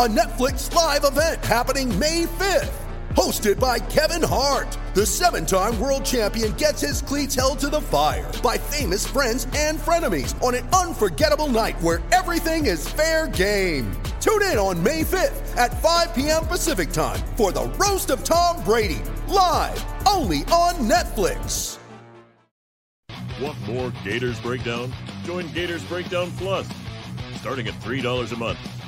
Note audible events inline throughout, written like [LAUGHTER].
a Netflix live event happening May 5th. Hosted by Kevin Hart, the seven time world champion gets his cleats held to the fire by famous friends and frenemies on an unforgettable night where everything is fair game. Tune in on May 5th at 5 p.m. Pacific time for the Roast of Tom Brady, live only on Netflix. Want more Gators Breakdown? Join Gators Breakdown Plus. Starting at $3 a month,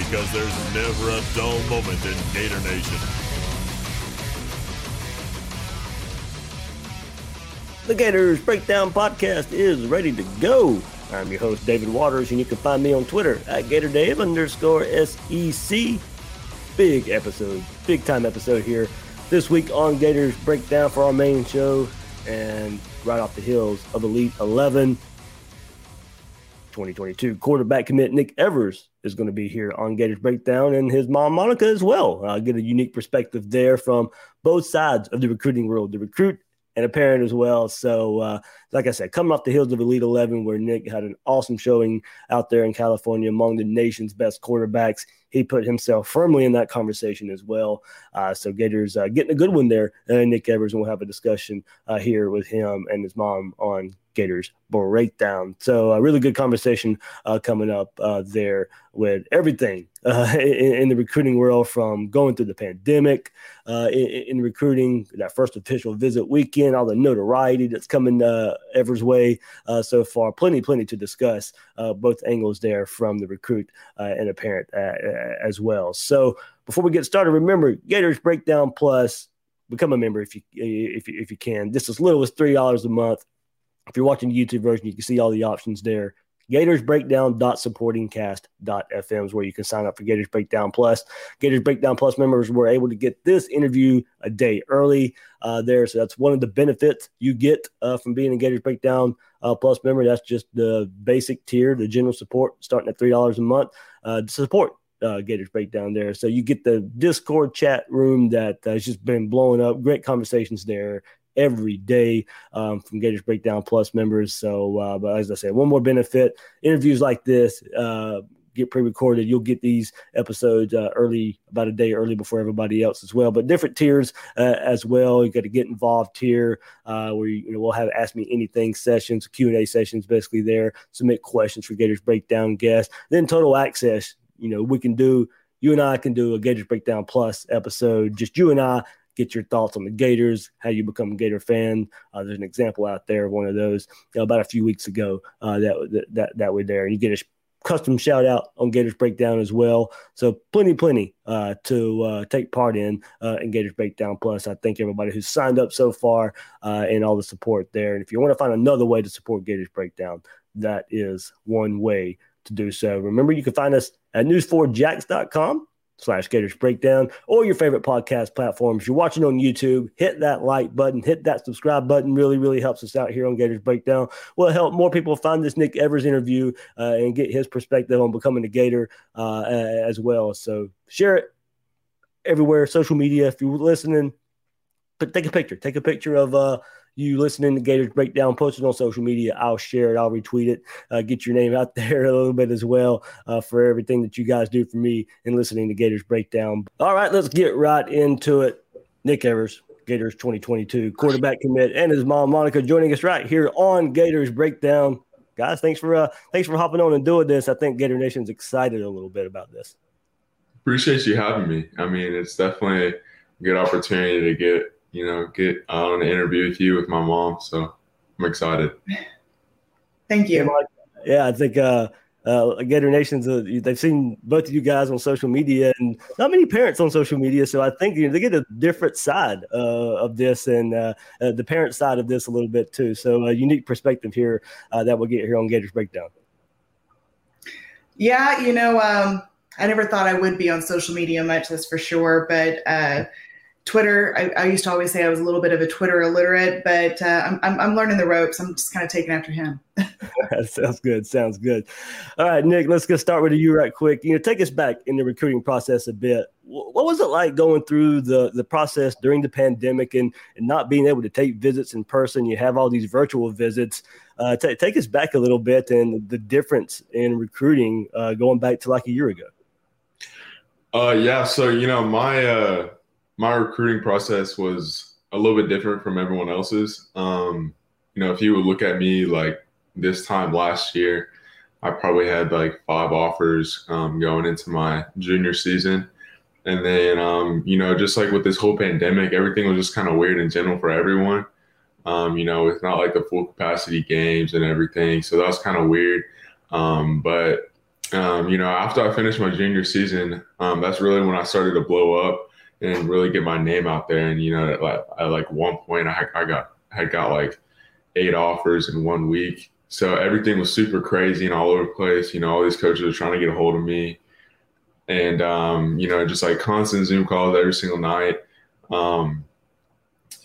Because there's never a dull moment in Gator Nation. The Gators Breakdown Podcast is ready to go. I'm your host, David Waters, and you can find me on Twitter at GatorDave underscore SEC. Big episode, big time episode here this week on Gators Breakdown for our main show and right off the heels of Elite 11. 2022 quarterback commit Nick Evers is going to be here on Gators Breakdown and his mom Monica as well. I get a unique perspective there from both sides of the recruiting world, the recruit and a parent as well. So, uh, like I said, coming off the heels of Elite 11, where Nick had an awesome showing out there in California among the nation's best quarterbacks, he put himself firmly in that conversation as well. Uh, so, Gators uh, getting a good one there. And Nick Evers, and we'll have a discussion uh, here with him and his mom on Gators breakdown. So a really good conversation uh, coming up uh, there with everything uh, [LAUGHS] in, in, the recruiting world from going through the pandemic uh, in, in, recruiting, that first official visit weekend, all the notoriety that's coming uh, Evers' way uh, so far. Plenty, plenty to discuss. both angles there from the recruit and a parent as well. So before we get started, remember Gators Breakdown Plus. Become a member if you if you, if you can. This is little as three dollars a month if you're watching the YouTube version, you can see all the options there. Gators Breakdown.supportingcast.fm is where you can sign up for Gators Breakdown Plus. Gators Breakdown Plus members were able to get this interview a day early uh, there. So that's one of the benefits you get uh, from being a Gators Breakdown uh, Plus member. That's just the basic tier, the general support starting at $3 a month uh, to support uh, Gators Breakdown there. So you get the Discord chat room that has just been blowing up. Great conversations there every day um, from Gators Breakdown Plus members. So, uh, but as I said, one more benefit interviews like this. Uh, get pre-recorded you'll get these episodes uh, early about a day early before everybody else as well but different tiers uh, as well you got to get involved here uh, where you, you, know we'll have ask me anything sessions q&a sessions basically there submit questions for gators breakdown guests then total access you know we can do you and i can do a gators breakdown plus episode just you and i get your thoughts on the Gators, how you become a Gator fan. Uh, there's an example out there of one of those you know, about a few weeks ago uh, that, that that were there. You get a custom shout out on Gators Breakdown as well. So plenty, plenty uh, to uh, take part in uh, in Gators Breakdown Plus. I thank everybody who's signed up so far uh, and all the support there. And if you want to find another way to support Gators Breakdown, that is one way to do so. Remember, you can find us at news4jax.com slash Gators Breakdown or your favorite podcast platforms. You're watching on YouTube, hit that like button, hit that subscribe button. Really, really helps us out here on Gators Breakdown. Will help more people find this Nick Evers interview uh, and get his perspective on becoming a Gator uh, as well. So share it everywhere, social media. If you're listening, but take a picture. Take a picture of uh, you listening to Gators Breakdown, post it on social media. I'll share it. I'll retweet it. Uh, get your name out [LAUGHS] there a little bit as well uh, for everything that you guys do for me in listening to Gators Breakdown. All right, let's get right into it. Nick Evers, Gators 2022 quarterback commit, and his mom Monica joining us right here on Gators Breakdown. guys. Thanks for uh, thanks for hopping on and doing this. I think Gator Nation's excited a little bit about this. Appreciate you having me. I mean, it's definitely a good opportunity to get you know get on an interview with you with my mom. So I'm excited. Thank you. Yeah, I think uh, uh, Gator Nation's uh, they've seen both of you guys on social media, and not many parents on social media. So I think you know, they get a different side uh, of this, and uh, uh, the parent side of this a little bit too. So a unique perspective here uh, that we'll get here on Gators Breakdown. Yeah, you know, um, I never thought I would be on social media much, that's for sure. But Twitter, I, I, used to always say I was a little bit of a Twitter illiterate, but uh, I'm, I'm, I'm, learning the ropes. I'm just kind of taking after him. [LAUGHS] [LAUGHS] sounds good. Sounds good. All right, Nick, let's get start with you right quick. You know, take us back in the recruiting process a bit. What was it like going through the, the process during the pandemic and, and not being able to take visits in person? You have all these virtual visits. Uh, t- take us back a little bit and the difference in recruiting uh, going back to like a year ago. Uh, yeah. So, you know, my, uh, my recruiting process was a little bit different from everyone else's. Um, you know, if you would look at me like this time last year, I probably had like five offers um, going into my junior season. And then, um, you know, just like with this whole pandemic, everything was just kind of weird in general for everyone. Um, you know, it's not like the full capacity games and everything. So that was kind of weird. Um, but, um, you know, after I finished my junior season, um, that's really when I started to blow up and really get my name out there. And you know, at like, at like one point, I, I got had got like eight offers in one week. So everything was super crazy and all over the place. You know, all these coaches are trying to get a hold of me, and um, you know, just like constant Zoom calls every single night. Um,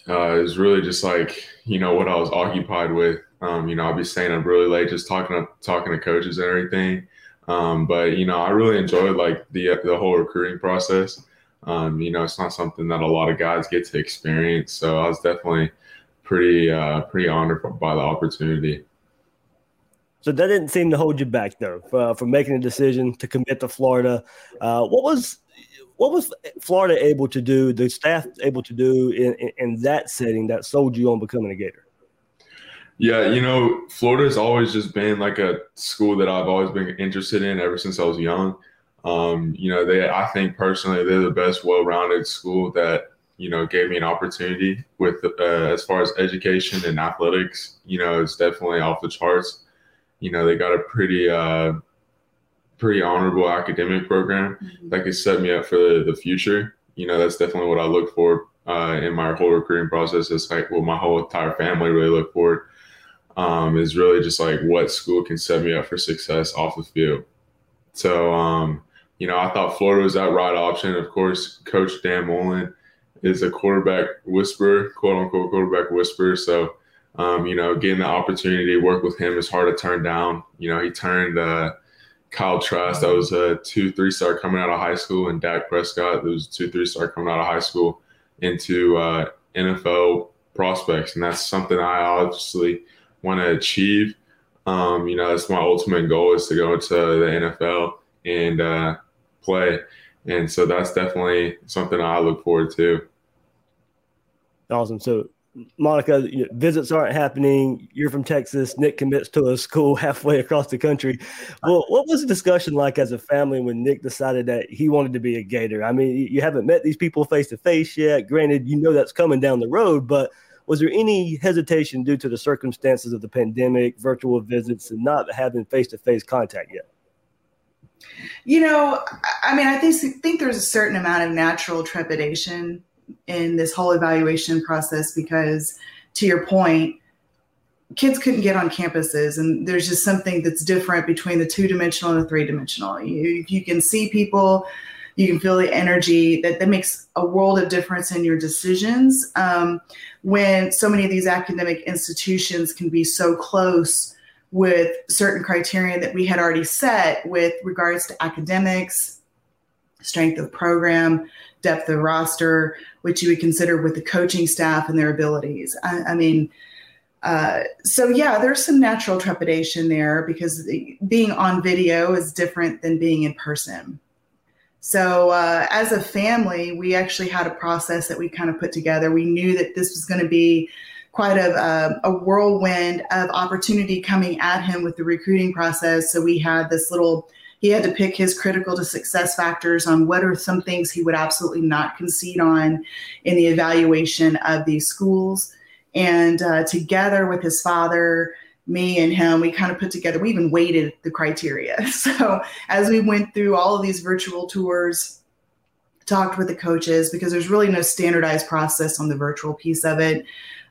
uh, it was really just like you know what I was occupied with. Um, you know, I'd be staying up really late, just talking to talking to coaches and everything. Um, but you know, I really enjoyed like the the whole recruiting process. Um, you know, it's not something that a lot of guys get to experience. So I was definitely pretty uh, pretty honored by the opportunity. So that didn't seem to hold you back though uh, from making a decision to commit to Florida. Uh, what was what was Florida able to do? The staff able to do in, in, in that setting that sold you on becoming a Gator? Yeah, you know, Florida's always just been like a school that I've always been interested in ever since I was young. Um, you know, they I think personally they're the best well-rounded school that you know gave me an opportunity with uh, as far as education and athletics. You know, it's definitely off the charts. You know, they got a pretty uh, pretty honorable academic program mm-hmm. that could set me up for the, the future. You know, that's definitely what I look for uh, in my whole recruiting process. It's like what my whole entire family really look for um, is really just like what school can set me up for success off the field. So, um, you know, I thought Florida was that right option. Of course, Coach Dan Mullen is a quarterback whisperer, quote unquote quarterback whisperer. So, um, you know, getting the opportunity to work with him is hard to turn down. You know, he turned uh, Kyle Trask, that was a two, three star coming out of high school, and Dak Prescott, that was two, three star coming out of high school, into uh, NFL prospects. And that's something I obviously want to achieve. Um, you know, that's my ultimate goal is to go into the NFL and uh, play. And so that's definitely something I look forward to. Awesome. So, Monica, visits aren't happening. You're from Texas. Nick commits to a school [LAUGHS] halfway across the country. Well, what was the discussion like as a family when Nick decided that he wanted to be a Gator? I mean, you haven't met these people face to face yet. Granted, you know that's coming down the road, but was there any hesitation due to the circumstances of the pandemic, virtual visits, and not having face to face contact yet? You know, I mean, I think think there's a certain amount of natural trepidation in this whole evaluation process because, to your point, kids couldn't get on campuses, and there's just something that's different between the two dimensional and the three dimensional. You you can see people, you can feel the energy that that makes a world of difference in your decisions. Um, when so many of these academic institutions can be so close with certain criteria that we had already set with regards to academics, strength of program, depth of roster, which you would consider with the coaching staff and their abilities. I, I mean, uh, so yeah, there's some natural trepidation there because being on video is different than being in person. So uh, as a family, we actually had a process that we kind of put together. We knew that this was going to be quite a, a, a whirlwind of opportunity coming at him with the recruiting process. So we had this little he had to pick his critical to success factors on what are some things he would absolutely not concede on in the evaluation of these schools. And uh, together with his father, me and him, we kind of put together, we even weighted the criteria. [LAUGHS] So as we went through all of these virtual tours, talked with the coaches, because there's really no standardized process on the virtual piece of it,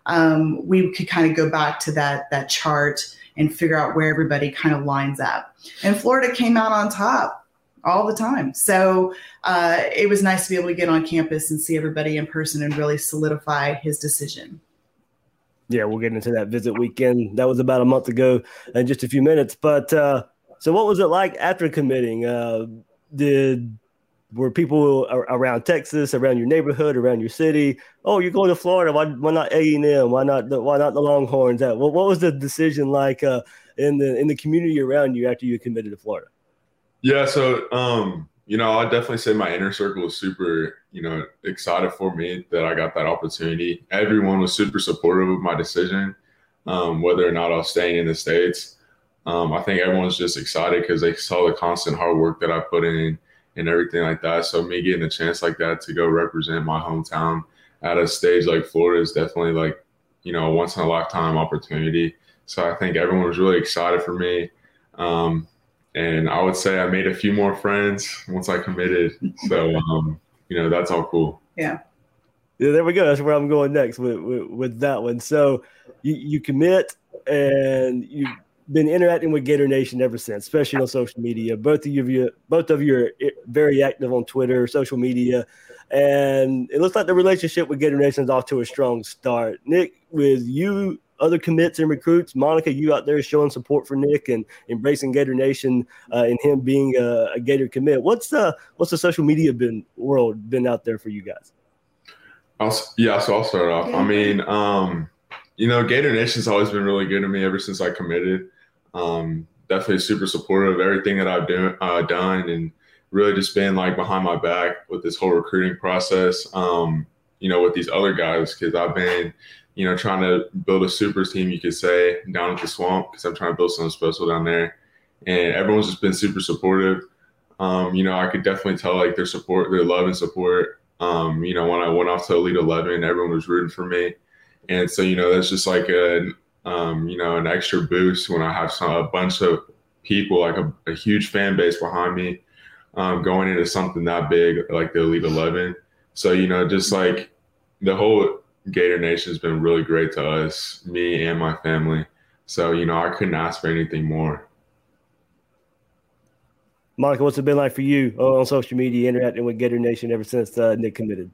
um, we could kind of go back to that, that chart and figure out where everybody kind of lines up. And Florida came out on top all the time. So uh, it was nice to be able to get on campus and see everybody in person and really solidify his decision. Yeah, we'll get into that visit weekend. That was about a month ago in just a few minutes. But uh, so, what was it like after committing? Uh, did were people around Texas, around your neighborhood, around your city? Oh, you're going to Florida. Why, why not A and M? Why not the Why not the Longhorns? What, what was the decision like uh, in the in the community around you after you committed to Florida? Yeah, so um, you know, I definitely say my inner circle was super, you know, excited for me that I got that opportunity. Everyone was super supportive of my decision, um, whether or not I was staying in the states. Um, I think everyone's just excited because they saw the constant hard work that I put in and everything like that. So me getting a chance like that to go represent my hometown at a stage like Florida is definitely like, you know, a once in a lifetime opportunity. So I think everyone was really excited for me. Um, and I would say I made a few more friends once I committed. So, um, you know, that's all cool. Yeah. Yeah, there we go. That's where I'm going next with, with, with that one. So you, you commit and you been interacting with Gator Nation ever since, especially on social media. Both of you, both of you are very active on Twitter, social media, and it looks like the relationship with Gator Nation is off to a strong start. Nick, with you, other commits and recruits, Monica, you out there showing support for Nick and embracing Gator Nation uh, and him being a, a, Gator commit. What's the uh, what's the social media been world been out there for you guys? I'll, yeah, so I'll start off. I mean, um, you know, Gator Nation's always been really good to me ever since I committed. Um, definitely super supportive of everything that I've do, uh, done and really just been like behind my back with this whole recruiting process. Um, you know, with these other guys, because I've been, you know, trying to build a super team, you could say, down at the swamp, because I'm trying to build something special down there. And everyone's just been super supportive. Um, you know, I could definitely tell like their support, their love and support. Um, you know, when I went off to Elite 11, everyone was rooting for me. And so, you know, that's just like a, um, you know, an extra boost when I have some, a bunch of people, like a, a huge fan base behind me, um, going into something that big, like the Elite 11. So, you know, just like the whole Gator Nation has been really great to us, me and my family. So, you know, I couldn't ask for anything more. Monica, what's it been like for you on social media, interacting with Gator Nation ever since uh, Nick committed?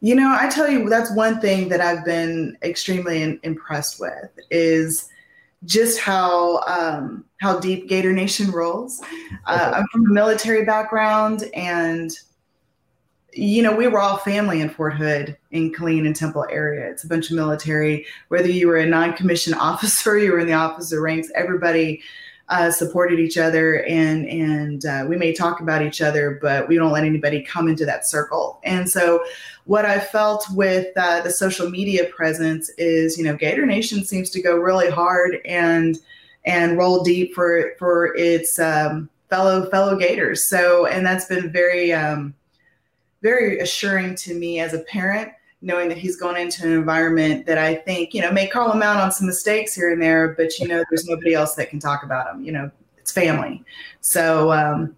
You know, I tell you, that's one thing that I've been extremely in, impressed with is just how um, how deep Gator Nation rolls. Uh, I'm from a military background, and you know, we were all family in Fort Hood, in Killeen and Temple area. It's a bunch of military. Whether you were a non-commissioned [LAUGHS] officer, you were in the officer ranks. Everybody uh, supported each other and and uh, we may talk about each other, but we don't let anybody come into that circle. And so, what I felt with uh, the social media presence is, you know, Gator Nation seems to go really hard and and roll deep for for its um, fellow fellow Gators. So, and that's been very um, very assuring to me as a parent knowing that he's going into an environment that I think, you know, may call him out on some mistakes here and there, but you know, there's nobody else that can talk about him. You know, it's family. So um,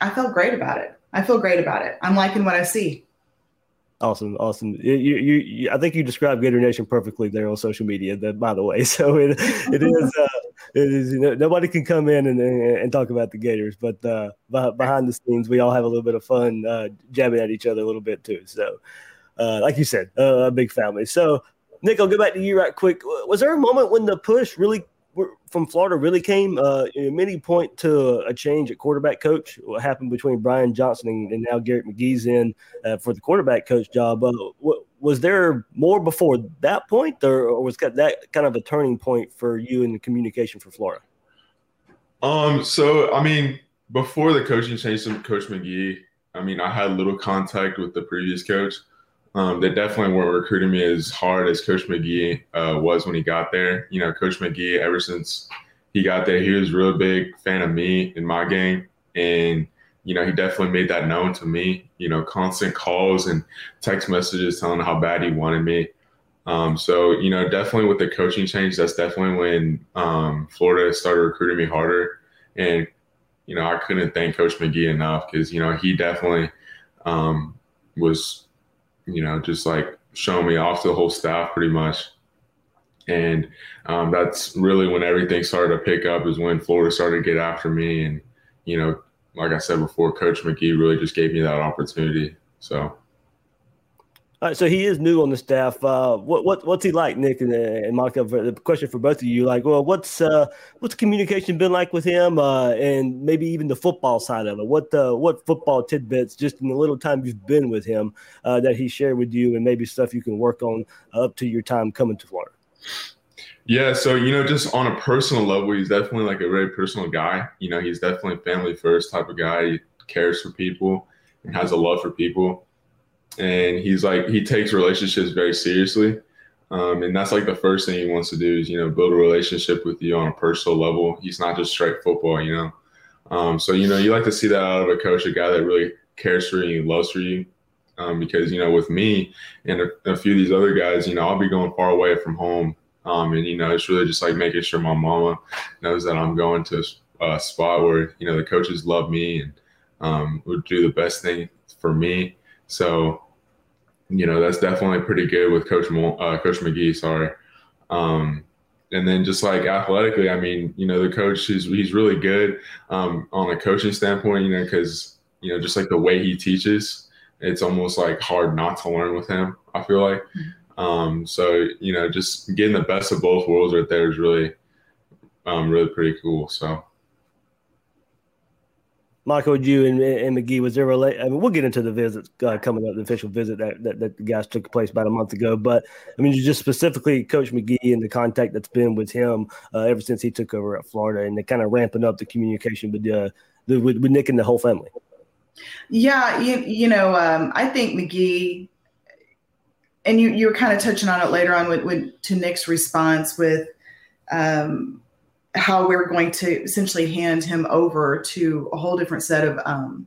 I felt great about it. I feel great about it. I'm liking what I see. Awesome, awesome. You, you, you, I think you described Gator Nation perfectly there on social media. That, by the way, [LAUGHS] so it, it is, uh, it is. You know, nobody can come in and, and, talk about the Gators, but uh, behind the scenes, we all have a little bit of fun uh, jabbing at each other a little bit too. So, uh, like you said, uh, a big family. So, Nick, I'll go back to you right quick. Was there a moment when the push really from Florida really came? Uh, many point to a change at quarterback coach. What happened between Brian Johnson and, and now Garrett McGee's in uh, for the quarterback coach job? Uh, what, was there more before that point, or, or was that kind of a turning point for you in the communication for Florida? Um. So, I mean, before the coaching change to Coach McGee, I mean, I had little contact with the previous coach. Um, they definitely weren't recruiting me as hard as Coach McGee uh, was when he got there. You know, Coach McGee, ever since he got there, he was a real big fan of me and my game. And, you know, he definitely made that known to me, you know, constant calls and text messages telling how bad he wanted me. Um, so, you know, definitely with the coaching change, that's definitely when um, Florida started recruiting me harder. And, you know, I couldn't thank Coach McGee enough because, you know, he definitely um, was, you know, just like showing me off to the whole staff pretty much. And um, that's really when everything started to pick up is when Florida started to get after me. And, you know, like I said before, Coach McGee really just gave me that opportunity. So, so he is new on the staff. Uh, what, what what's he like, Nick and, and Monica? The question for both of you, like, well, what's uh, what's communication been like with him, uh, and maybe even the football side of it? What uh, what football tidbits, just in the little time you've been with him, uh, that he shared with you, and maybe stuff you can work on up to your time coming to Florida. Yeah, so you know, just on a personal level, he's definitely like a very personal guy. You know, he's definitely family first type of guy. He cares for people and has a love for people and he's like he takes relationships very seriously. Um, and that's like the first thing he wants to do is you know build a relationship with you on a personal level. He's not just straight football you know? Um, so you know you like to see that out of a coach a guy that really cares for you loves for you. Um, because you know with me and a, a, few of these other guys you know i'll be going far away from home. Um, and you know it's really just like making sure my mama knows that i'm going to a spot where you know the coaches love me and um, would do the best thing for me so, you know, that's definitely pretty good with Coach Mo, uh, Coach McGee. Sorry. Um, and then just like athletically, I mean, you know, the coach is he's really good um, on a coaching standpoint. You know, because you know, just like the way he teaches, it's almost like hard not to learn with him. I feel like. Um, so you know, just getting the best of both worlds right there is really, um, really pretty cool. So. Michael, you and, and McGee, was there i mean, we'll get into the visit uh, coming up, the official visit that, that, that the guys took place about a month ago. But I mean, just specifically Coach McGee and the contact that's been with him uh, ever since he took over at Florida, and the kind of ramping up the communication with uh, the, with, with Nick and the whole family. Yeah, you, you know, um, I think McGee, and you you were kind of touching on it later on with, with to Nick's response with. Um, how we're going to essentially hand him over to a whole different set of um,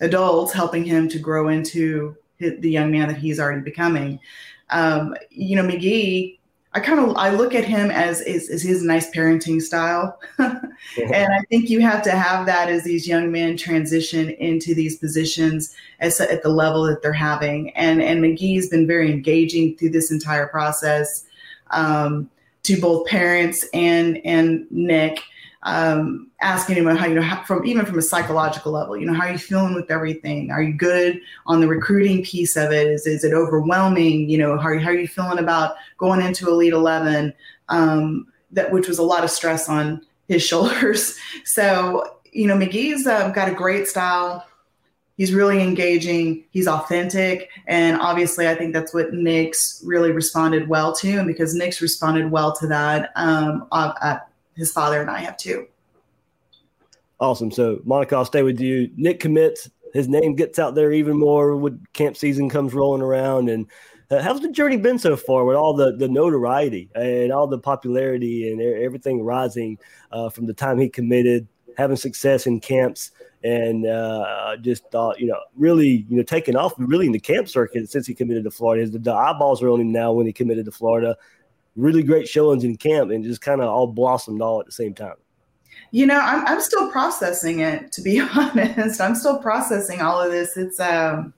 adults, helping him to grow into the young man that he's already becoming. Um, you know, McGee, I kind of I look at him as is, is his nice parenting style, [LAUGHS] and I think you have to have that as these young men transition into these positions as, at the level that they're having. And and McGee's been very engaging through this entire process. Um, to both parents and and Nick, um, asking him how you know from even from a psychological level, you know, how are you feeling with everything? Are you good on the recruiting piece of it? Is is it overwhelming? You know, how, how are you feeling about going into Elite Eleven? Um, that which was a lot of stress on his [LAUGHS] shoulders. So you know, McGee's um, got a great style he's really engaging he's authentic and obviously i think that's what nick's really responded well to and because nick's responded well to that um, uh, uh, his father and i have too. Awesome. So monica i'll stay with you. Nick commits his name gets out there even more when camp season comes rolling around and uh, how's the journey been so far with all the, the notoriety and all the popularity and everything rising uh, from the time he committed having success in camps and uh, just thought, you know, really, you know, taking off really in the camp circuit since he committed to Florida. The, eyeballs are on him now when he committed to Florida. Really great showings in camp and just kind of all blossomed all at the same time. You know, I'm, I'm still processing it, to be [LAUGHS] honest. I'm still processing all of this. It's um,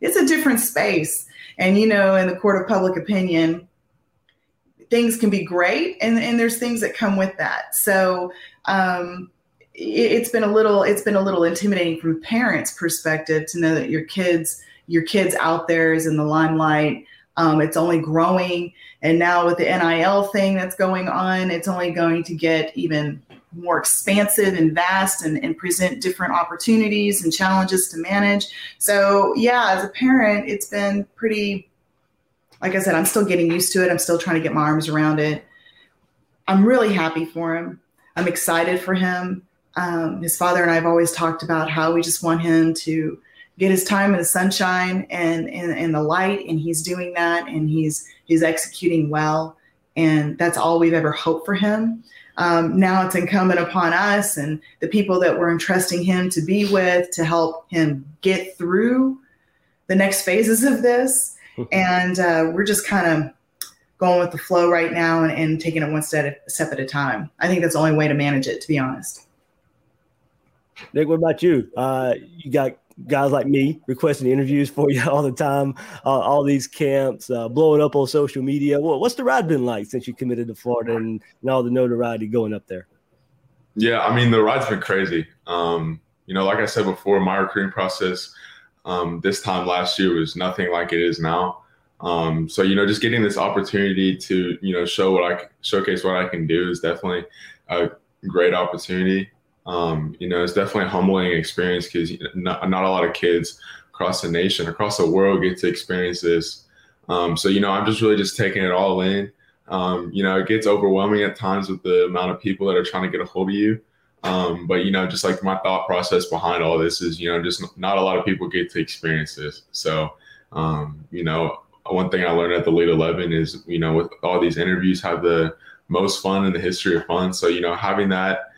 it's a different space, and you know, in the court of public opinion, things can be great, and and there's things that come with that. So, um, it's been a little it's been a little intimidating from a parent's perspective to know that your kids your kids out there is in the limelight. Um, it's only growing. And now with the nil thing that's going on it's only going to get even more expansive and vast and, and present different opportunities and challenges to manage. So yeah as a parent it's been pretty like i said i'm still getting used to it. I'm still trying to get my arms around it. I'm really happy for him. I'm excited for him um, his father and I have always talked about how we just want him to get his time in the sunshine and in, the light, and he's doing that, and he's he's executing well, and that's all we've ever hoped for him. Um, now it's incumbent upon us and the people that we're entrusting him to be with to help him get through the next phases of this. [LAUGHS] and uh, we're just kind of going with the flow right now and, and taking it one step, step at a time. I think that's the only way to manage it, to be honest. Nick, what about you? Uh, you got guys like me requesting interviews for you [LAUGHS] all the time, uh, all these camps, uh, blowing up on social media. What's the ride been like since you committed to Florida and, and all the notoriety going up there? Yeah, I mean, the ride's been crazy. Um, you know, like I said before, my recruiting process um, this time last year was nothing like it is now. Um, so, you know, just getting this opportunity to, you know, show what I showcase what I can do is definitely a great opportunity. Um, you know, it's definitely a humbling experience because not, not, a lot of kids across the nation, across the world get to experience this. Um, so, you know, I'm just really just taking it all in. Um, you know, it gets overwhelming at times with the amount of people that are trying to get a hold of you. Um, but, you know, just like my thought process behind all this is, you know, just not a lot of people get to experience this. So, um, you know, one thing I learned at the Elite 11 is, you know, with all these interviews, have the most fun in the history of fun. So, you know, having that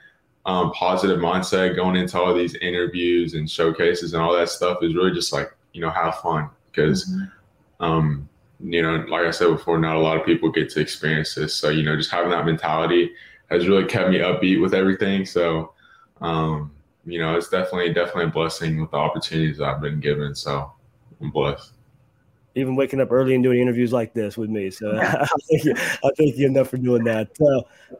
um, positive mindset going into all these interviews and showcases and all that stuff is really just like you know have fun because mm-hmm. um, you know like I said before, not a lot of people get to experience this. So you know just having that mentality has really kept me upbeat with everything. So um, you know it's definitely definitely a blessing with the opportunities I've been given. So I'm blessed even waking up early and doing interviews like this with me. So [LAUGHS] I, thank you, thank you enough for doing that.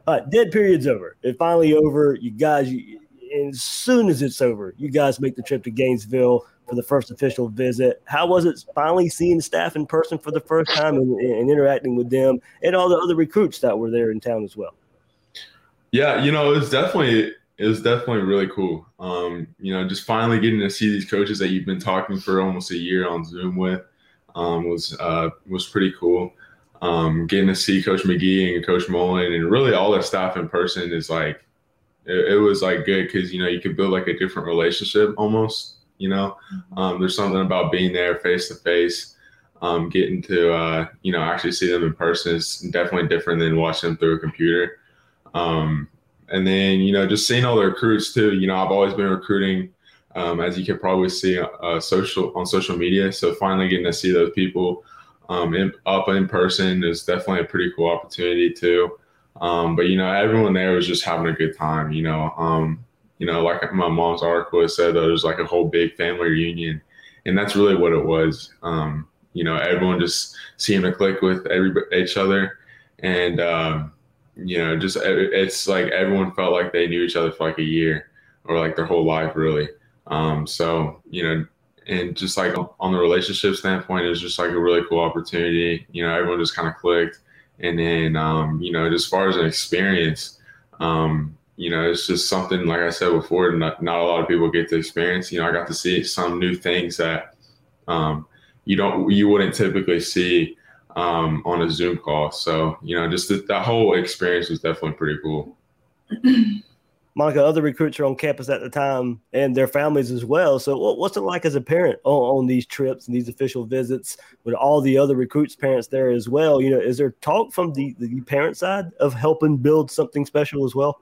Uh, dead period's over. It's finally over. You guys, you, as soon as it's over, you guys make the trip to Gainesville for the first official visit. How was it finally seeing staff in person for the first time and, and interacting with them and all the other recruits that were there in town as well? Yeah, you know, it was definitely it was definitely really cool. Um, you know, just finally getting to see these coaches that you've been talking for almost a year on Zoom with um, was uh, was pretty cool. Um, getting to see Coach McGee and Coach Mullen and really all their staff in person is like it, it was like good because you know you could build like a different relationship almost. You know, mm-hmm. um, there's something about being there face to face. getting to uh, you know actually see them in person is definitely different than watching them through a computer. Um, and then you know just seeing all the recruits too. You know, I've always been recruiting um, as you can probably see uh, social on social media. So finally getting to see those people um, in, up in person is definitely a pretty cool opportunity too. Um, but you know, everyone there was just having a good time. You know, um, you know, like my mom's article said, there was like a whole big family reunion, and that's really what it was. Um, you know, everyone just seemed to click with every each other, and um, you know, just it's like everyone felt like they knew each other for like a year or like their whole life, really. Um, so, you know, and just like on the relationship standpoint, it was just like a really cool opportunity. You know, everyone just kind of clicked. And then, um, you know, as far as an experience, um, you know, it's just something, like I said before, not, not a lot of people get to experience. You know, I got to see some new things that um, you don't, you wouldn't typically see um, on a Zoom call. So, you know, just the, that whole experience was definitely pretty cool. [CLEARS THROAT] Monica, other recruits are on campus at the time and their families as well. So, what's it like as a parent on, on, these trips and these official visits with all the other recruits' parents there as well? You know, is there talk from the, the parent side of helping build something special as well?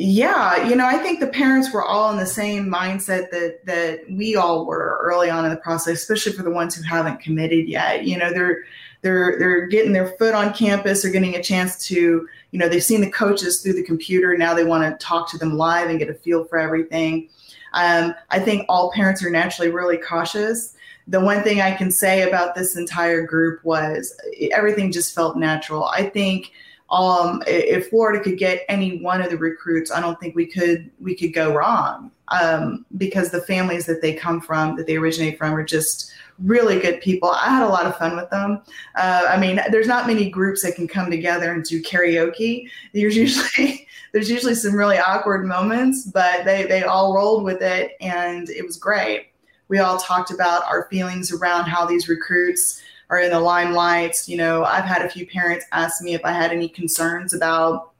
Yeah, you know, I think the parents were all in the same mindset that that we all were early on in the process, especially for the ones who haven't committed yet. You know, they're they're they're getting their foot on campus, they're getting a chance to you know they've seen the coaches through the computer. Now they want to talk to them live and get a feel for everything. Um, i think all parents are naturally really cautious. The one thing i can say about this entire group was everything just felt natural. I think um, if Florida could get any one of the recruits, I don't think we could we could go wrong. Um, because the families that they come from, that they originate from, are just really good people. I had a lot of fun with them. Uh, I mean, there's not many groups that can come together and do karaoke. There's usually [LAUGHS] there's usually some really awkward moments, but they they all rolled with it, and it was great. We all talked about our feelings around how these recruits are in the limelight. You know, I've had a few parents ask me if I had any concerns about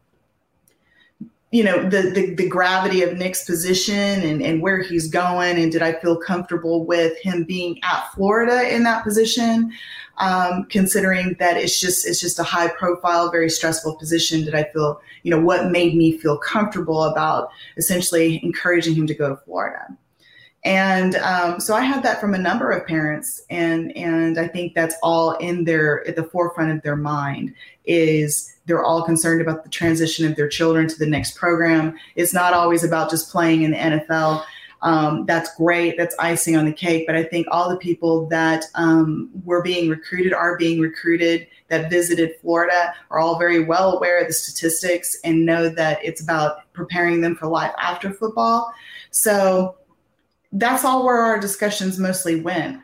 you know the, the, the gravity of Nick's position and and where he's going, and did I feel comfortable with him being at Florida in that position? Um, considering that it's just it's just a high profile, very stressful position. Did I feel you know what made me feel comfortable about essentially encouraging him to go to Florida? And um, so I had that from a number of parents, and and I think that's all in their at the forefront of their mind is they're all concerned about the transition of their children to the next program. It's not always about just playing in the NFL. Um, that's great. That's icing on the cake. But I think all the people that um, were being recruited are being recruited that visited Florida are all very well aware of the statistics and know that it's about preparing them for life after football. So that's all where our discussions mostly went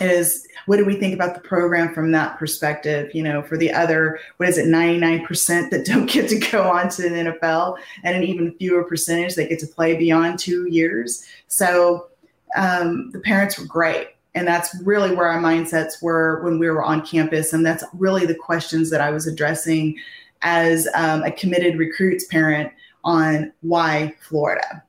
is what do we think about the program from that perspective? You know for the other what is it 99% that don't get to go on to the nfl and an even fewer percentage that get to play beyond two years. So um, the parents were great. And that's really where our mindsets were when we were on campus. And that's really the questions that i was addressing as um, a committed recruits parent on why florida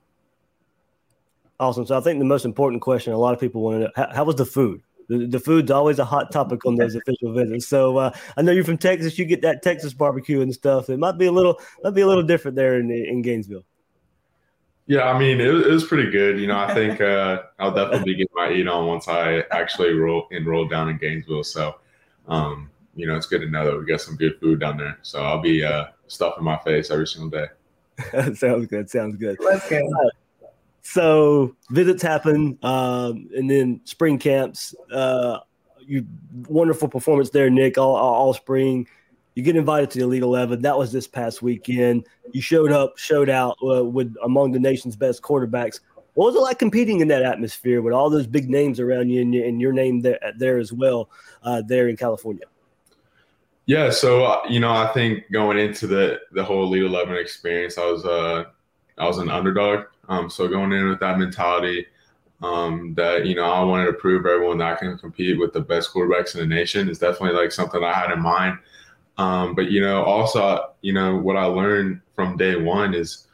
Awesome. So I think the most important question a lot of people want to know: How, how was the food? The, the, food's always a hot topic on those official visits. So uh, I know you're from Texas. You get that Texas barbecue and stuff. It might be a little, might be a little different there in in Gainesville. Yeah, I mean, it, it was pretty good. You know, I think [LAUGHS] uh, I'll definitely be getting my eat on once I actually roll enroll down in Gainesville. So, um, you know, it's good to know that we got some good food down there. So I'll be uh, stuffing my face every single day. [LAUGHS] sounds good. Sounds good. Let's go. So visits happen, um, and then spring camps. Uh, you wonderful performance there, Nick. All, all, all, spring, you get invited to the Elite Eleven. That was this past weekend. You showed up, showed out uh, with among the nation's best quarterbacks. What was it like competing in that atmosphere with all those big names around you and, and your name there, there as well, uh, there in California? Yeah, so uh, you know, I think going into the the whole Elite Eleven experience, I was uh, I was an underdog. Um, so going in with that mentality um, that you know I wanted to prove everyone that I can compete with the best quarterbacks in the nation is definitely like something I had in mind. Um, but you know, also you know what I learned from day one is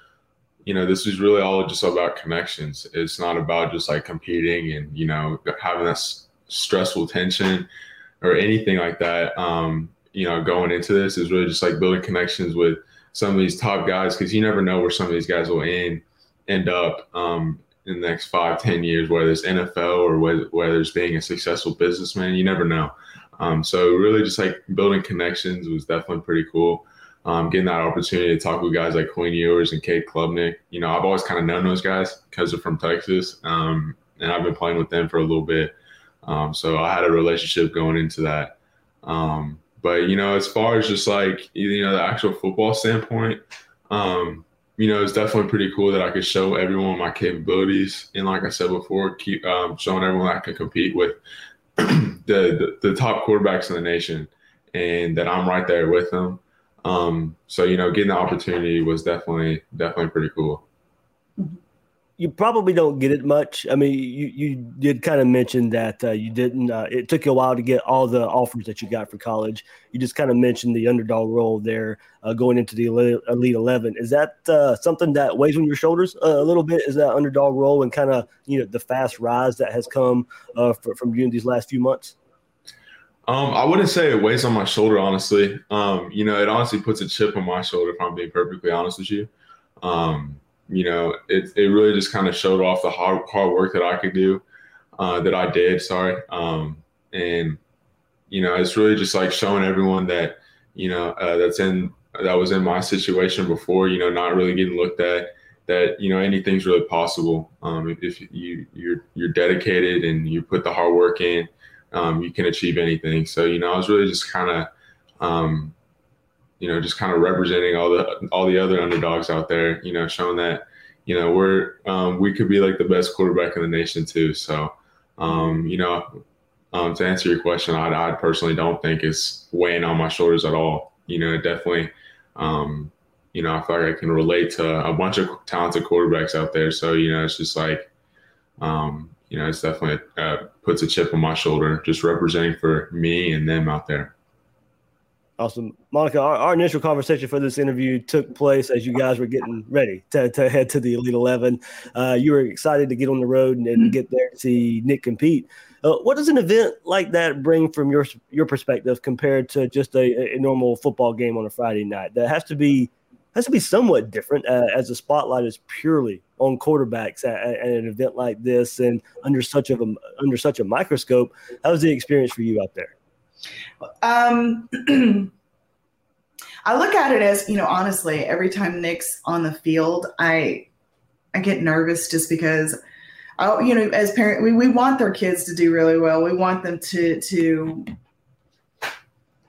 you know this is really all just about connections. It's not about just like competing and you know having that stressful tension or anything like that. Um, you know, going into this is really just like building connections with some of these top guys because you never know where some of these guys will end end up um, in the next five, ten years, whether it's NFL or whether, whether it's being a successful businessman. You never know. Um, so really, just like building connections was definitely pretty cool. Um, getting that opportunity to talk with guys like Quinn Ewers and Cade Klubnik. You know, I've always kind of known those guys because they're from Texas, um, and I've been playing with them for a little bit. Um, so I had a relationship going into that. Um, but you know, as far as just like you know the actual football standpoint, um, you know, it's definitely pretty cool that I could show everyone my capabilities. And like I said before, keep um, showing everyone I can compete with [CLEARS THROAT] the, the, the top quarterbacks in the nation, and that I'm right there with them. Um, so you know, getting the opportunity was definitely definitely pretty cool you probably don't get it much. I mean, you, you did kind of mention that uh, you didn't. Uh, it took you a while to get all the offers that you got for college. You just kind of mentioned the underdog role there, uh, going into the elite eleven. Is that uh, something that weighs on your shoulders a little bit? Is that underdog role and kind of you know the fast rise that has come uh, for, from you in these last few months? Um, I wouldn't say it weighs on my shoulder, honestly. Um, you know, it honestly puts a chip on my shoulder if I'm being perfectly honest with you. Um, you know, it, it really just kind of showed off the hard, hard work that I could do, uh, that I did, sorry. Um, and, you know, it's really just like showing everyone that, you know, uh, that's in, that was in my situation before, you know, not really getting looked at, that, you know, anything's really possible. Um, if, if you, you're, you're dedicated and you put the hard work in, um, you can achieve anything. So, you know, I was really just kind of, um, you know, just kind of representing all the all the other underdogs out there. You know, showing that you know we're um, we could be like the best quarterback in the nation too. So, um, you know, um, to answer your question, I, I personally don't think it's weighing on my shoulders at all. You know, definitely. Um, you know, I feel like I can relate to a bunch of talented quarterbacks out there. So, you know, it's just like, um, you know, it's definitely uh, puts a chip on my shoulder, just representing for me and them out there. Awesome. Monica, our, our, initial conversation for this interview took place as you guys were getting ready to, to head to the Elite 11. Uh, you were excited to get on the road and, and get there to see Nick compete. Uh, what does an event like that bring from your your perspective compared to just a, a normal football game on a Friday night? That has to be has to be somewhat different uh, as the spotlight is purely on quarterbacks at, at, an event like this and under such of a under such a microscope. How was the experience for you out there? Um, [CLEARS THROAT] I look at it as, you know, honestly, every time Nick's on the field, I I get nervous just because I, you know, as parents, we, we want their kids to do really well. We want them to to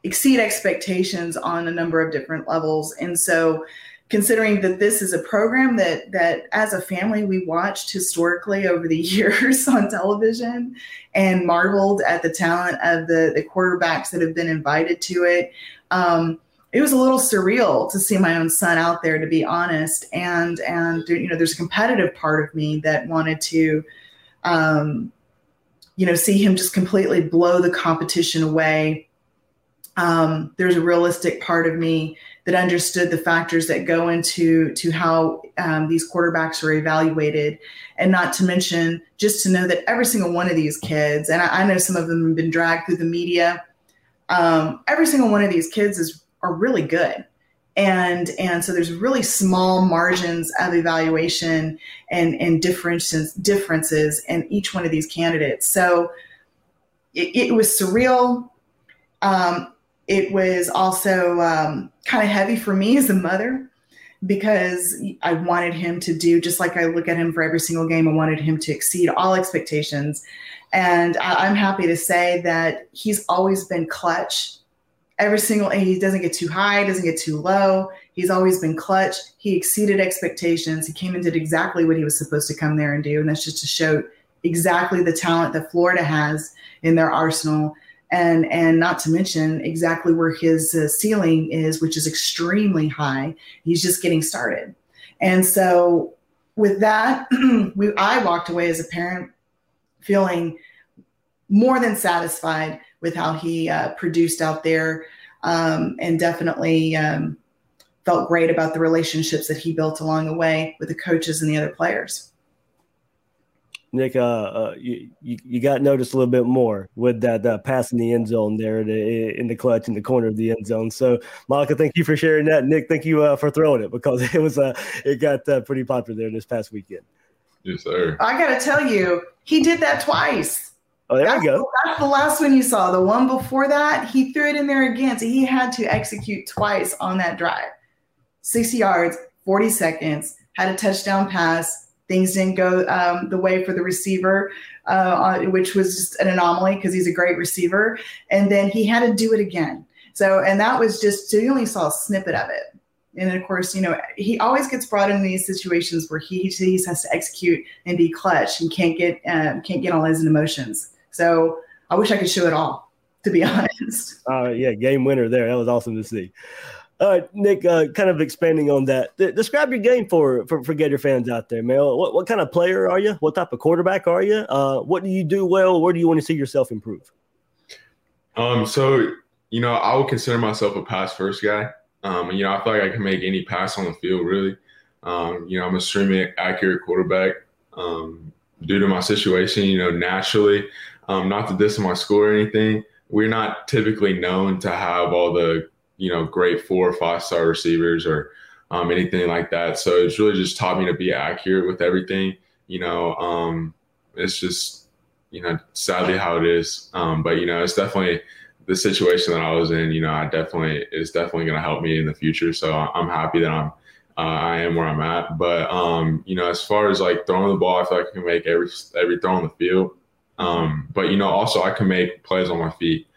exceed expectations on a number of different levels. And so considering that this is a program that that as a family we watched historically over the [LAUGHS] years on television and marveled at the talent of the the quarterbacks that have been invited to it. Um, it was a little surreal to see my own son out there to be honest. And and you know there's a competitive part of me that wanted to um, you know see him just completely blow the competition away. Um, there's a realistic part of me that understood the factors that go into to how um, these quarterbacks are evaluated. And not to mention just to know that every single one of these kids and i, I know some of them have been dragged through the media um, every single one of these kids is are really good. And and so there's really small margins of evaluation and and differences differences in each one of these candidates. So it, it was surreal. Um, it was also um, kind of heavy for me as a mother because I wanted him to do just like I look at him for every single game. I wanted him to exceed all expectations. And I, am happy to say that he's always been clutch. Every single, he doesn't get too high, doesn't get too low. He's always been clutch. He exceeded expectations. He came and did exactly what he was supposed to come there and do. And that's just to show exactly the talent that Florida has in their arsenal and and not to mention exactly where his uh, ceiling is which is extremely high. He's just getting started. And so with that [CLEARS THROAT] we i walked away as a parent feeling more than satisfied with how he uh, produced out there um, and definitely um, felt great about the relationships that he built along the way with the coaches and the other players Nick, uh, uh, you, you got noticed a little bit more with that uh, pass in the end zone there in the clutch in the corner of the end zone. So, Monica, thank you for sharing that. Nick, thank you uh, for throwing it because [LAUGHS] it was uh, it got uh, pretty popular there this past weekend. Yes, sir. I got to tell you, he did that twice. Oh, there that's, we go. That's the last one you saw. The one before that, he threw it in there again. So he had to execute twice on that drive. 60 yards, 40 seconds, had a touchdown pass things didn't go um, the way for the receiver, uh, which was just an anomaly because he's a great receiver. And then he had to do it again. So, and that was just, so you only saw a snippet of it. And of course, you know, he always gets brought into these situations where he, he has to execute and be clutch and can't get, um, can't get all his emotions. So I wish I could show it all, to be [LAUGHS] honest. Uh, yeah, game winner there. That was awesome to see. All right, Nick, uh, kind of expanding on that. D- describe your game for, for, for Gator fans out there, man. What, what kind of player are you? What type of quarterback are you? Uh, what do you do well? Where do you want to see yourself improve? Um, so, you know, I would consider myself a pass first guy. Um, you know, I feel like I can make any pass on the field, really. Um, you know, I'm a extremely accurate quarterback. Um, due to my situation, you know, naturally, um, not to diss my school or anything, we're not typically known to have all the you know, great four or five star receivers or um, anything like that. So it's really just taught me to be accurate with everything. You know, um, it's just, you know, sadly how it is. Um, but, you know, it's definitely the situation that I was in, you know, I definitely, it's definitely going to help me in the future. So I'm happy that I'm, uh, I am where I'm at. But, um, you know, as far as like throwing the ball, I feel like I can make every, every throw on the field. Um, but, you know, also I can make plays on my feet.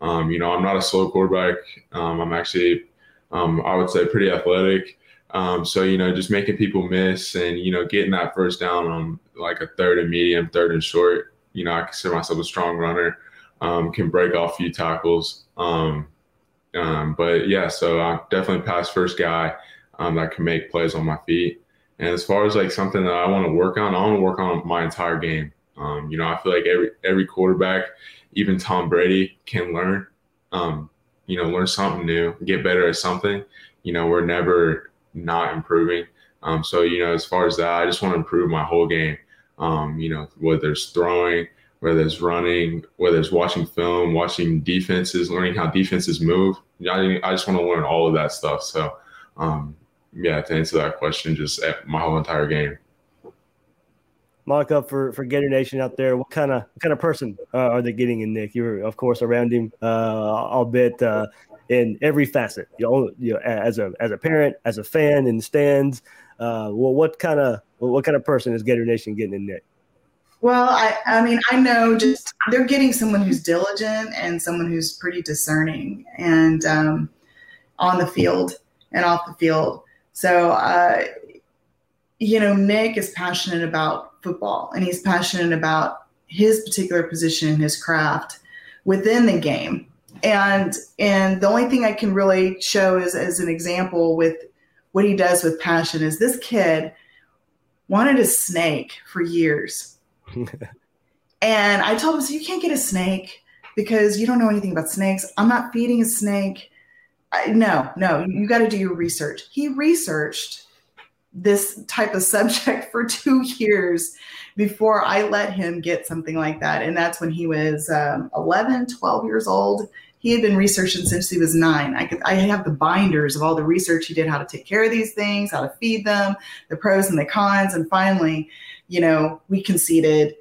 Um, you know, I'm not a slow quarterback. Um, I'm actually, um, I would say, pretty athletic. Um, so you know, just making people miss and you know, getting that first down on like a third and medium, third and short. You know, I consider myself a strong runner. Um, can break off a few tackles. Um, but yeah, so I'm definitely pass first guy that can make plays on my feet. And as far as like something that I want to work on, I want to work on my entire game. you know, I feel like every every quarterback even Tom Brady can learn. Um, you know, learn something new, get better at something. You know, we're never not improving. Um, so, you know, as far as that, I just want to improve my whole game. Um, you know, whether it's throwing, whether it's running, whether it's watching film, watching defenses, learning how defenses move. I, I just want to learn all of that stuff. So, um, yeah, to answer that question, just my whole entire game. Monica for for Gator Nation out there. What kind of what kind of person uh, are they getting in Nick? You're of course around him, uh, albeit uh, in every facet. You know, you know, as a as a parent, as a fan in the stands. Uh, well, what kind of what kind of person is Gator Nation getting in Nick? Well, I, I mean, I know just they're getting someone who's diligent and someone who's pretty discerning and um, on the field and off the field. So, uh, you know, Nick is passionate about football and he's passionate about his particular position his craft within the game. And and the only thing I can really show is as an example with what he does with passion is this kid wanted a snake for years [LAUGHS] and I told him, so you can't get a snake because you don't know anything about snakes. I'm not feeding a snake. I, no, no, you got to do your research. He researched this type of [LAUGHS] subject for two years before I let him get something like that. And that's when he was um, 11, 12 years old. He had been researching since he was nine. I could, I have the binders of all the research he did, how to take care of these things, how to feed them, the pros and the cons. And finally, you know, we conceded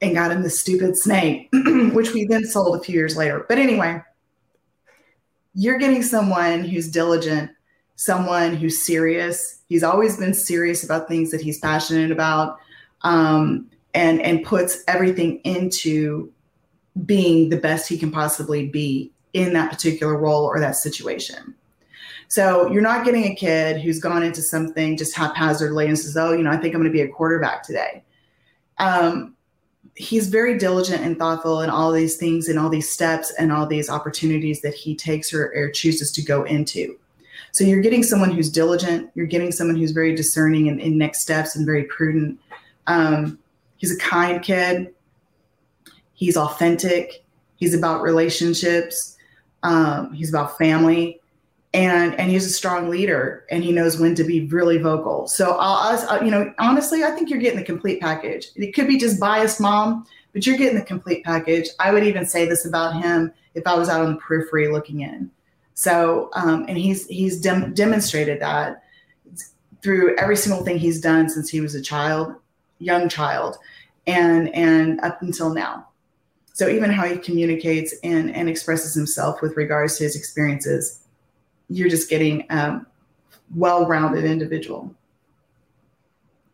and got him the stupid snake, [CLEARS THROAT] which we then sold a few years later. But anyway, you're getting someone who's diligent, someone who's serious. He's always been serious about things that he's passionate about, um, and and puts everything into being the best he can possibly be in that particular role or that situation. So you're not getting a kid who's gone into something just haphazardly and says, "Oh, you know, I think I'm going to be a quarterback today." Um, he's very diligent and thoughtful in all these things and all these steps and all these opportunities that he takes or, or chooses to go into. So you're getting someone who's diligent. You're getting someone who's very discerning in, in next steps and very prudent. Um, he's a kind kid. He's authentic. He's about relationships. Um, he's about family and and he's a strong leader and he knows when to be really vocal so I'll, I'll, you know honestly i think you're getting the complete package it could be just biased mom but you're getting the complete package i would even say this about him if i was out on the periphery looking in so um, and he's he's dem- demonstrated that through every single thing he's done since he was a child young child and and up until now so even how he communicates and and expresses himself with regards to his experiences you're just getting a well-rounded individual.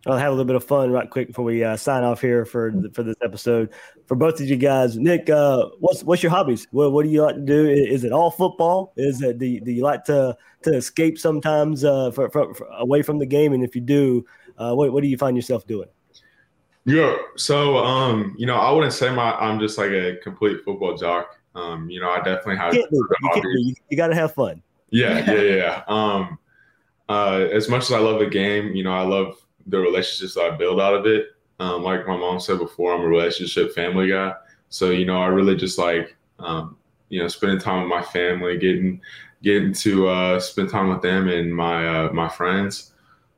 I'll have a little bit of fun right quick before we uh, sign off here for for this episode. For both of you guys, Nick, uh, what's what's your hobbies? What, what do you like to do? Is it all football? Is it do you, do you like to to escape sometimes uh, for, for, for away from the game? And if you do, uh, what what do you find yourself doing? Yeah, so um, you know, I wouldn't say my I'm just like a complete football jock. Um, you know, I definitely have. You, you, you, you got to have fun. Yeah, yeah, yeah. Um, uh, as much as I love the game, you know, I love the relationships I build out of it. Um, like my mom said before, I'm a relationship family guy. So, you know, I really just like, um, you know, spending time with my family, getting, getting to uh, spend time with them and my, uh, my friends.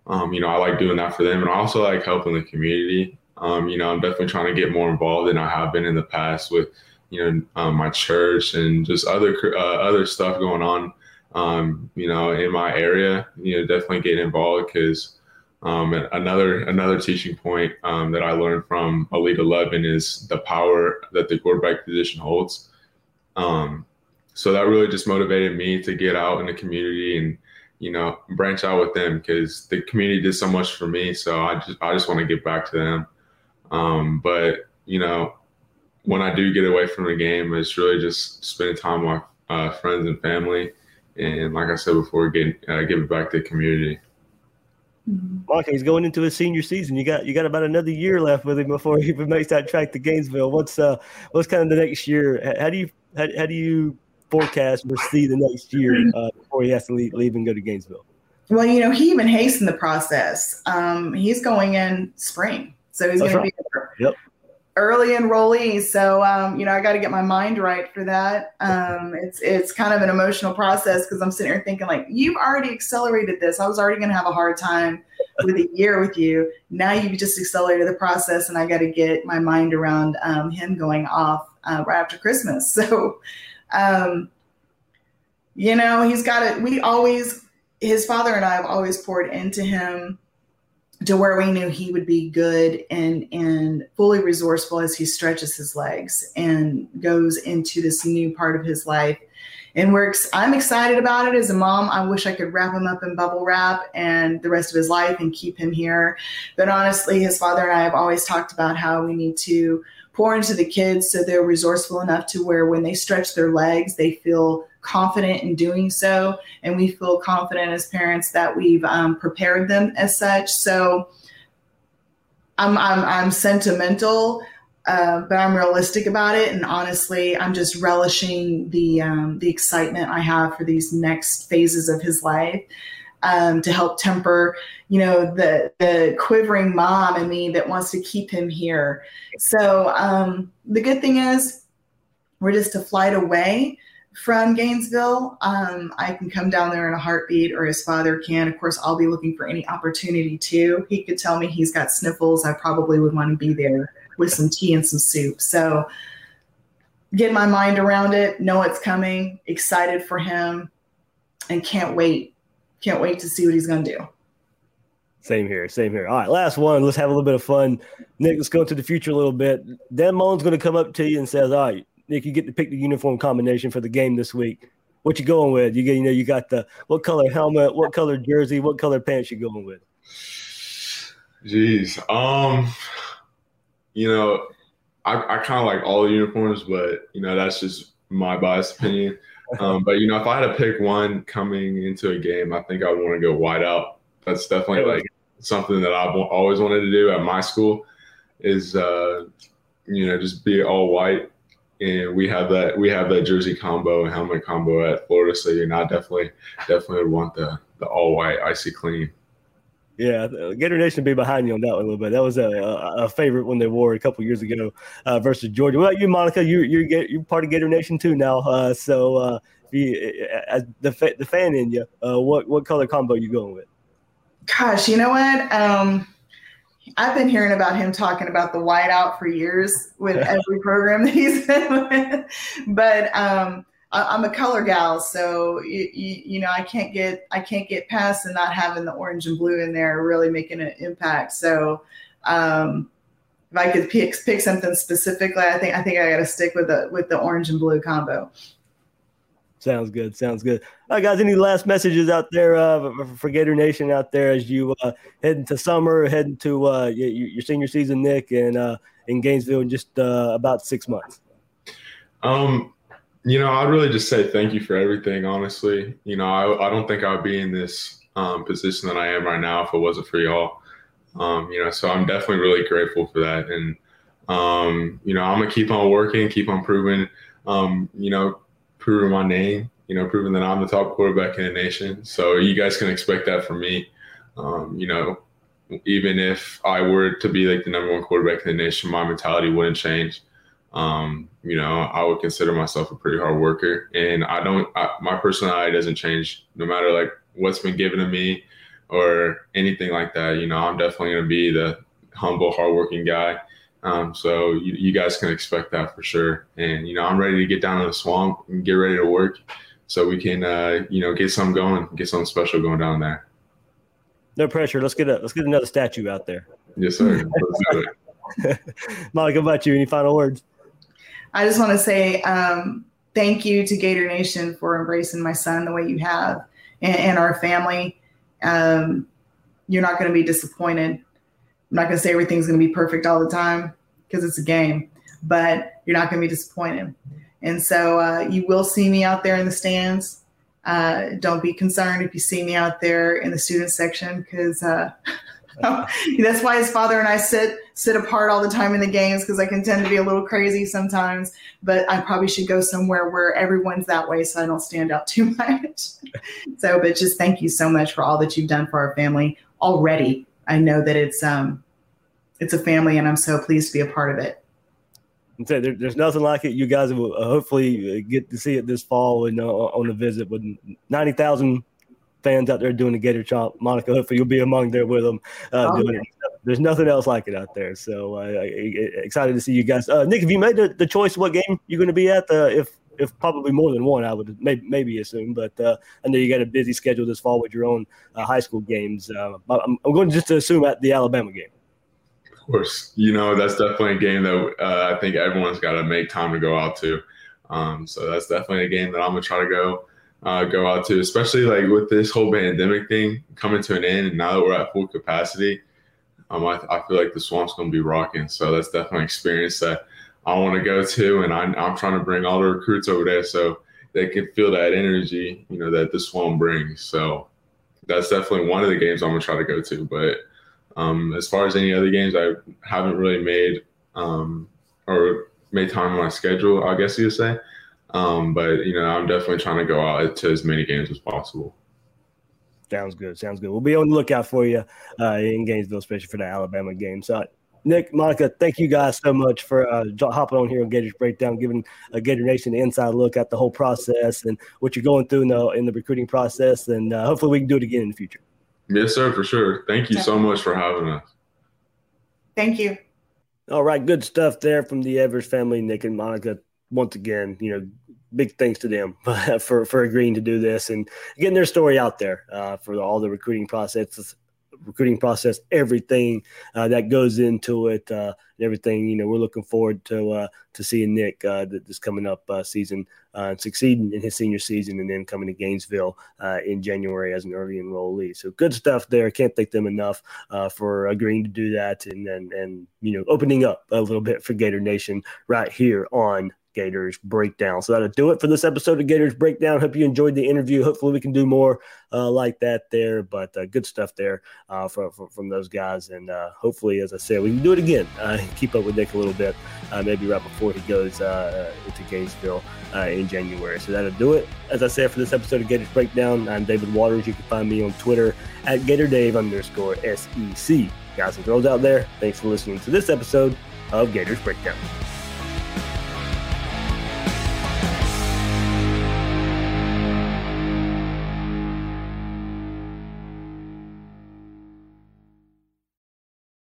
Um, you know, I like doing that for them. And I also like helping the community. Um, you know, I'm definitely trying to get more involved than I have been in the past with, you know, um, my church and just other, uh, other stuff going on um, you know, in my area, you know, definitely getting involved because um, another another teaching point um, that I learned from Elite Eleven is the power that the quarterback position holds. Um, so that really just motivated me to get out in the community and you know branch out with them because the community did so much for me. So I just I just want to get back to them. Um, but you know, when I do get away from the game, it's really just spending time with uh, friends and family and like I said before, getting uh, give it back to the community. Okay, he's going into his senior season. You got you got about another year left with him before he [LAUGHS] makes that track to Gainesville. What's uh what's kind of the next year? How do you how, how do you forecast or see the next year uh, before he has to leave, leave and go to Gainesville? Well, you know, he even hastened the process. Um, he's going in spring, so he's going right. to be. Early enrollee, so um, you know I got to get my mind right for that. Um, it's it's kind of an emotional process because I'm sitting here thinking like you've already accelerated this. I was already going to have a hard time with a year with you. Now you've just accelerated the process, and I got to get my mind around um, him going off uh, right after Christmas. [LAUGHS] So, um, you know, he's got it. We always, his father and I have always poured into him to where we knew he would be good and and fully resourceful as he stretches his legs and goes into this new part of his life. And ex- i'm excited about it. As a mom i wish i could wrap him up in bubble wrap and the rest of his life and keep him here. But honestly his father and i have always talked about how we need to pour into the kids so they're resourceful enough to where when they stretch their legs they feel confident in doing so. And we feel confident as parents that we've um, prepared them as such. So I'm, I'm, I'm sentimental. Uh, but I'm realistic about it, and honestly, I'm just relishing the um, the excitement I have for these next phases of his life. Um, to help temper, you know, the the quivering mom in me that wants to keep him here. So um, the good thing is, we're just a flight away from Gainesville. Um, I can come down there in a heartbeat, or his father can. Of course, I'll be looking for any opportunity too. He could tell me he's got sniffles. I probably would want to be there with some tea and some soup. So, get my mind around it, know it's coming, excited for him, and can't wait. Can't wait to see what he's going to do. Same here, same here. All right, last one. Let's have a little bit of fun. Nick, let's go into the future a little bit. Dan Mullen's going to come up to you and says, "All right, Nick, you get to pick the uniform combination for the game this week. What you going with? You get, you know, you got the what color helmet, what color jersey, what color pants you going with? Jeez, um, you know, I, I kind of like all the uniforms, but you know that's just my biased opinion. Um, but you know, if I had to pick one coming into a game, I think I would want to go white out. That's definitely like something that I've always wanted to do at my school. Is uh, you know just be all white and we have that we have that jersey combo and helmet combo at Florida State, and I definitely definitely want the the all white icy clean. Yeah, Gator Nation be behind you on that one a little bit. That was a, a favorite when they wore a couple years ago uh, versus Georgia. What about you, Monica? You you're you're part of Gator Nation too now. Uh, so uh, you, as the fa- the fan in you, uh, what what color combo you going with? Gosh, you know what? Um, I've been hearing about him talking about the whiteout for years with [LAUGHS] every program that he's been with. But um, I, am a color gal, so you, you, you, know I can't get I can't get past and not having the orange and blue in there really making an impact. So um, if I could pick pick something specifically, I think I think I got to stick with the with the orange and blue combo. Sounds good. Sounds good. All right, guys. Any last messages out there uh, for Gator Nation out there as you uh, head into summer, heading to uh, your, your, senior season, Nick, and uh, in Gainesville in just uh, about six months? Um, you know, I'd really just say thank you for everything. Honestly, you know, I, I don't think I'd be in this um, position that I am right now if it wasn't for y'all. Um, you know, so I'm definitely really grateful for that, and um, you know, I'm gonna keep on working, keep on proving. Um, you know, proving my name, you know, proving that I'm the top quarterback in the nation. So you guys can expect that from me. Um, you know, even if I were to be like the number one quarterback in the nation, my mentality wouldn't change. Um, you know, I would consider myself a pretty hard worker, and I don't. I, my personality doesn't change no matter like what's been given to me or anything like that. You know, I'm definitely going to be the humble, hardworking guy um, so you, you, guys can expect that for sure. And you know, I'm ready to get down to the swamp and get ready to work, so we can uh, you know get something going, get something special going down there. No pressure. Let's get a let's get another statue out there. Yes, sir. [LAUGHS] Monica, about you? Any final words? I just want to say um, thank you to Gator Nation for embracing my son the way you have and, and our family. Um, you're not going to be disappointed I'm not going to say everything's going to be perfect all the time because it's a game, but you're not going to be disappointed. And so uh, you will see me out there in the stands. Uh, don't be concerned if you see me out there in the student section because uh, [LAUGHS] [LAUGHS] that's why his father and I sit sit apart all the time in the games because I can tend to be a little crazy sometimes. But I probably should go somewhere where everyone's that way so I don't stand out [LAUGHS] too much. so, but just thank you so much for all that you've done for our family already. I know that it's um, it's a family, and I'm so pleased to be a part of it. Say there, there's nothing like it. You guys will uh, hopefully uh, get to see it this fall and uh, on a visit with ninety thousand fans out there doing the Gator Chomp. Monica, hopefully you'll be among there with them uh, oh, doing yeah. it. There's nothing else like it out there. So uh, excited to see you guys. Uh, Nick, have you made the, the choice what game you're going to be at? Uh, if if probably more than one, I would maybe, maybe assume. But uh, I know you got a busy schedule this fall with your own uh, high school games. Uh, I'm, I'm, going just to just assume at the Alabama game. Of course, you know that's definitely a game that uh, I think everyone's got to make time to go out to. Um, so that's definitely a game that I'm gonna try to go uh, go out to, especially like with this whole pandemic thing coming to an end, and now that we're at full capacity. Um, I, I feel like the swamp's going to be rocking. So that's definitely an experience that I want to go to, and I, I'm trying to bring all the recruits over there so they can feel that energy, you know, that the Swamp brings. So that's definitely one of the games I'm gonna try to go to. But um, as far as any other games, I haven't really made um, or made time on my schedule, I guess you would say. Um, but you know, I'm definitely trying to go out to as many games as possible. Sounds good. Sounds good. We'll be on the lookout for you uh, in Gainesville, especially for the Alabama game. So Nick, Monica, thank you guys so much for uh, hopping on here on Gators Breakdown, giving a Gator Nation an inside look at the whole process and what you're going through in the, in the recruiting process. And uh, hopefully we can do it again in the future. Yes, sir, for sure. Thank you so much for having us. Thank you. All right, good stuff there from the Evers family, Nick and Monica. Once again, you know, big thanks to them [LAUGHS] for for agreeing to do this and getting their story out there uh, for all the recruiting process recruiting process, everything uh, that goes into it, uh, and everything. You know, we're looking forward to uh, to seeing Nick uh, this coming up season uh, succeeding in his senior season, and then coming to Gainesville in January as an early enrollee. So good stuff there. Can't thank them enough for agreeing to do that, and and and you know opening up a little bit for Gator Nation right here on Gators Breakdown. So that'll do it for this episode of Gators Breakdown. Hope you enjoyed the interview. Hopefully, we can do more uh, like that there, but uh, good stuff there uh, from, from, from, those guys. And uh, hopefully, as I said, we can do it again. Uh, [LAUGHS] keep up with Nick a little bit, uh, maybe right before he goes into Gainesville in January. So that'll do it. As I said, for this episode of Gators Breakdown, I'm David Waters. You can find me on Twitter at GatorDave underscore SEC. Guys and girls out there, thanks for listening to this episode of Gators Breakdown.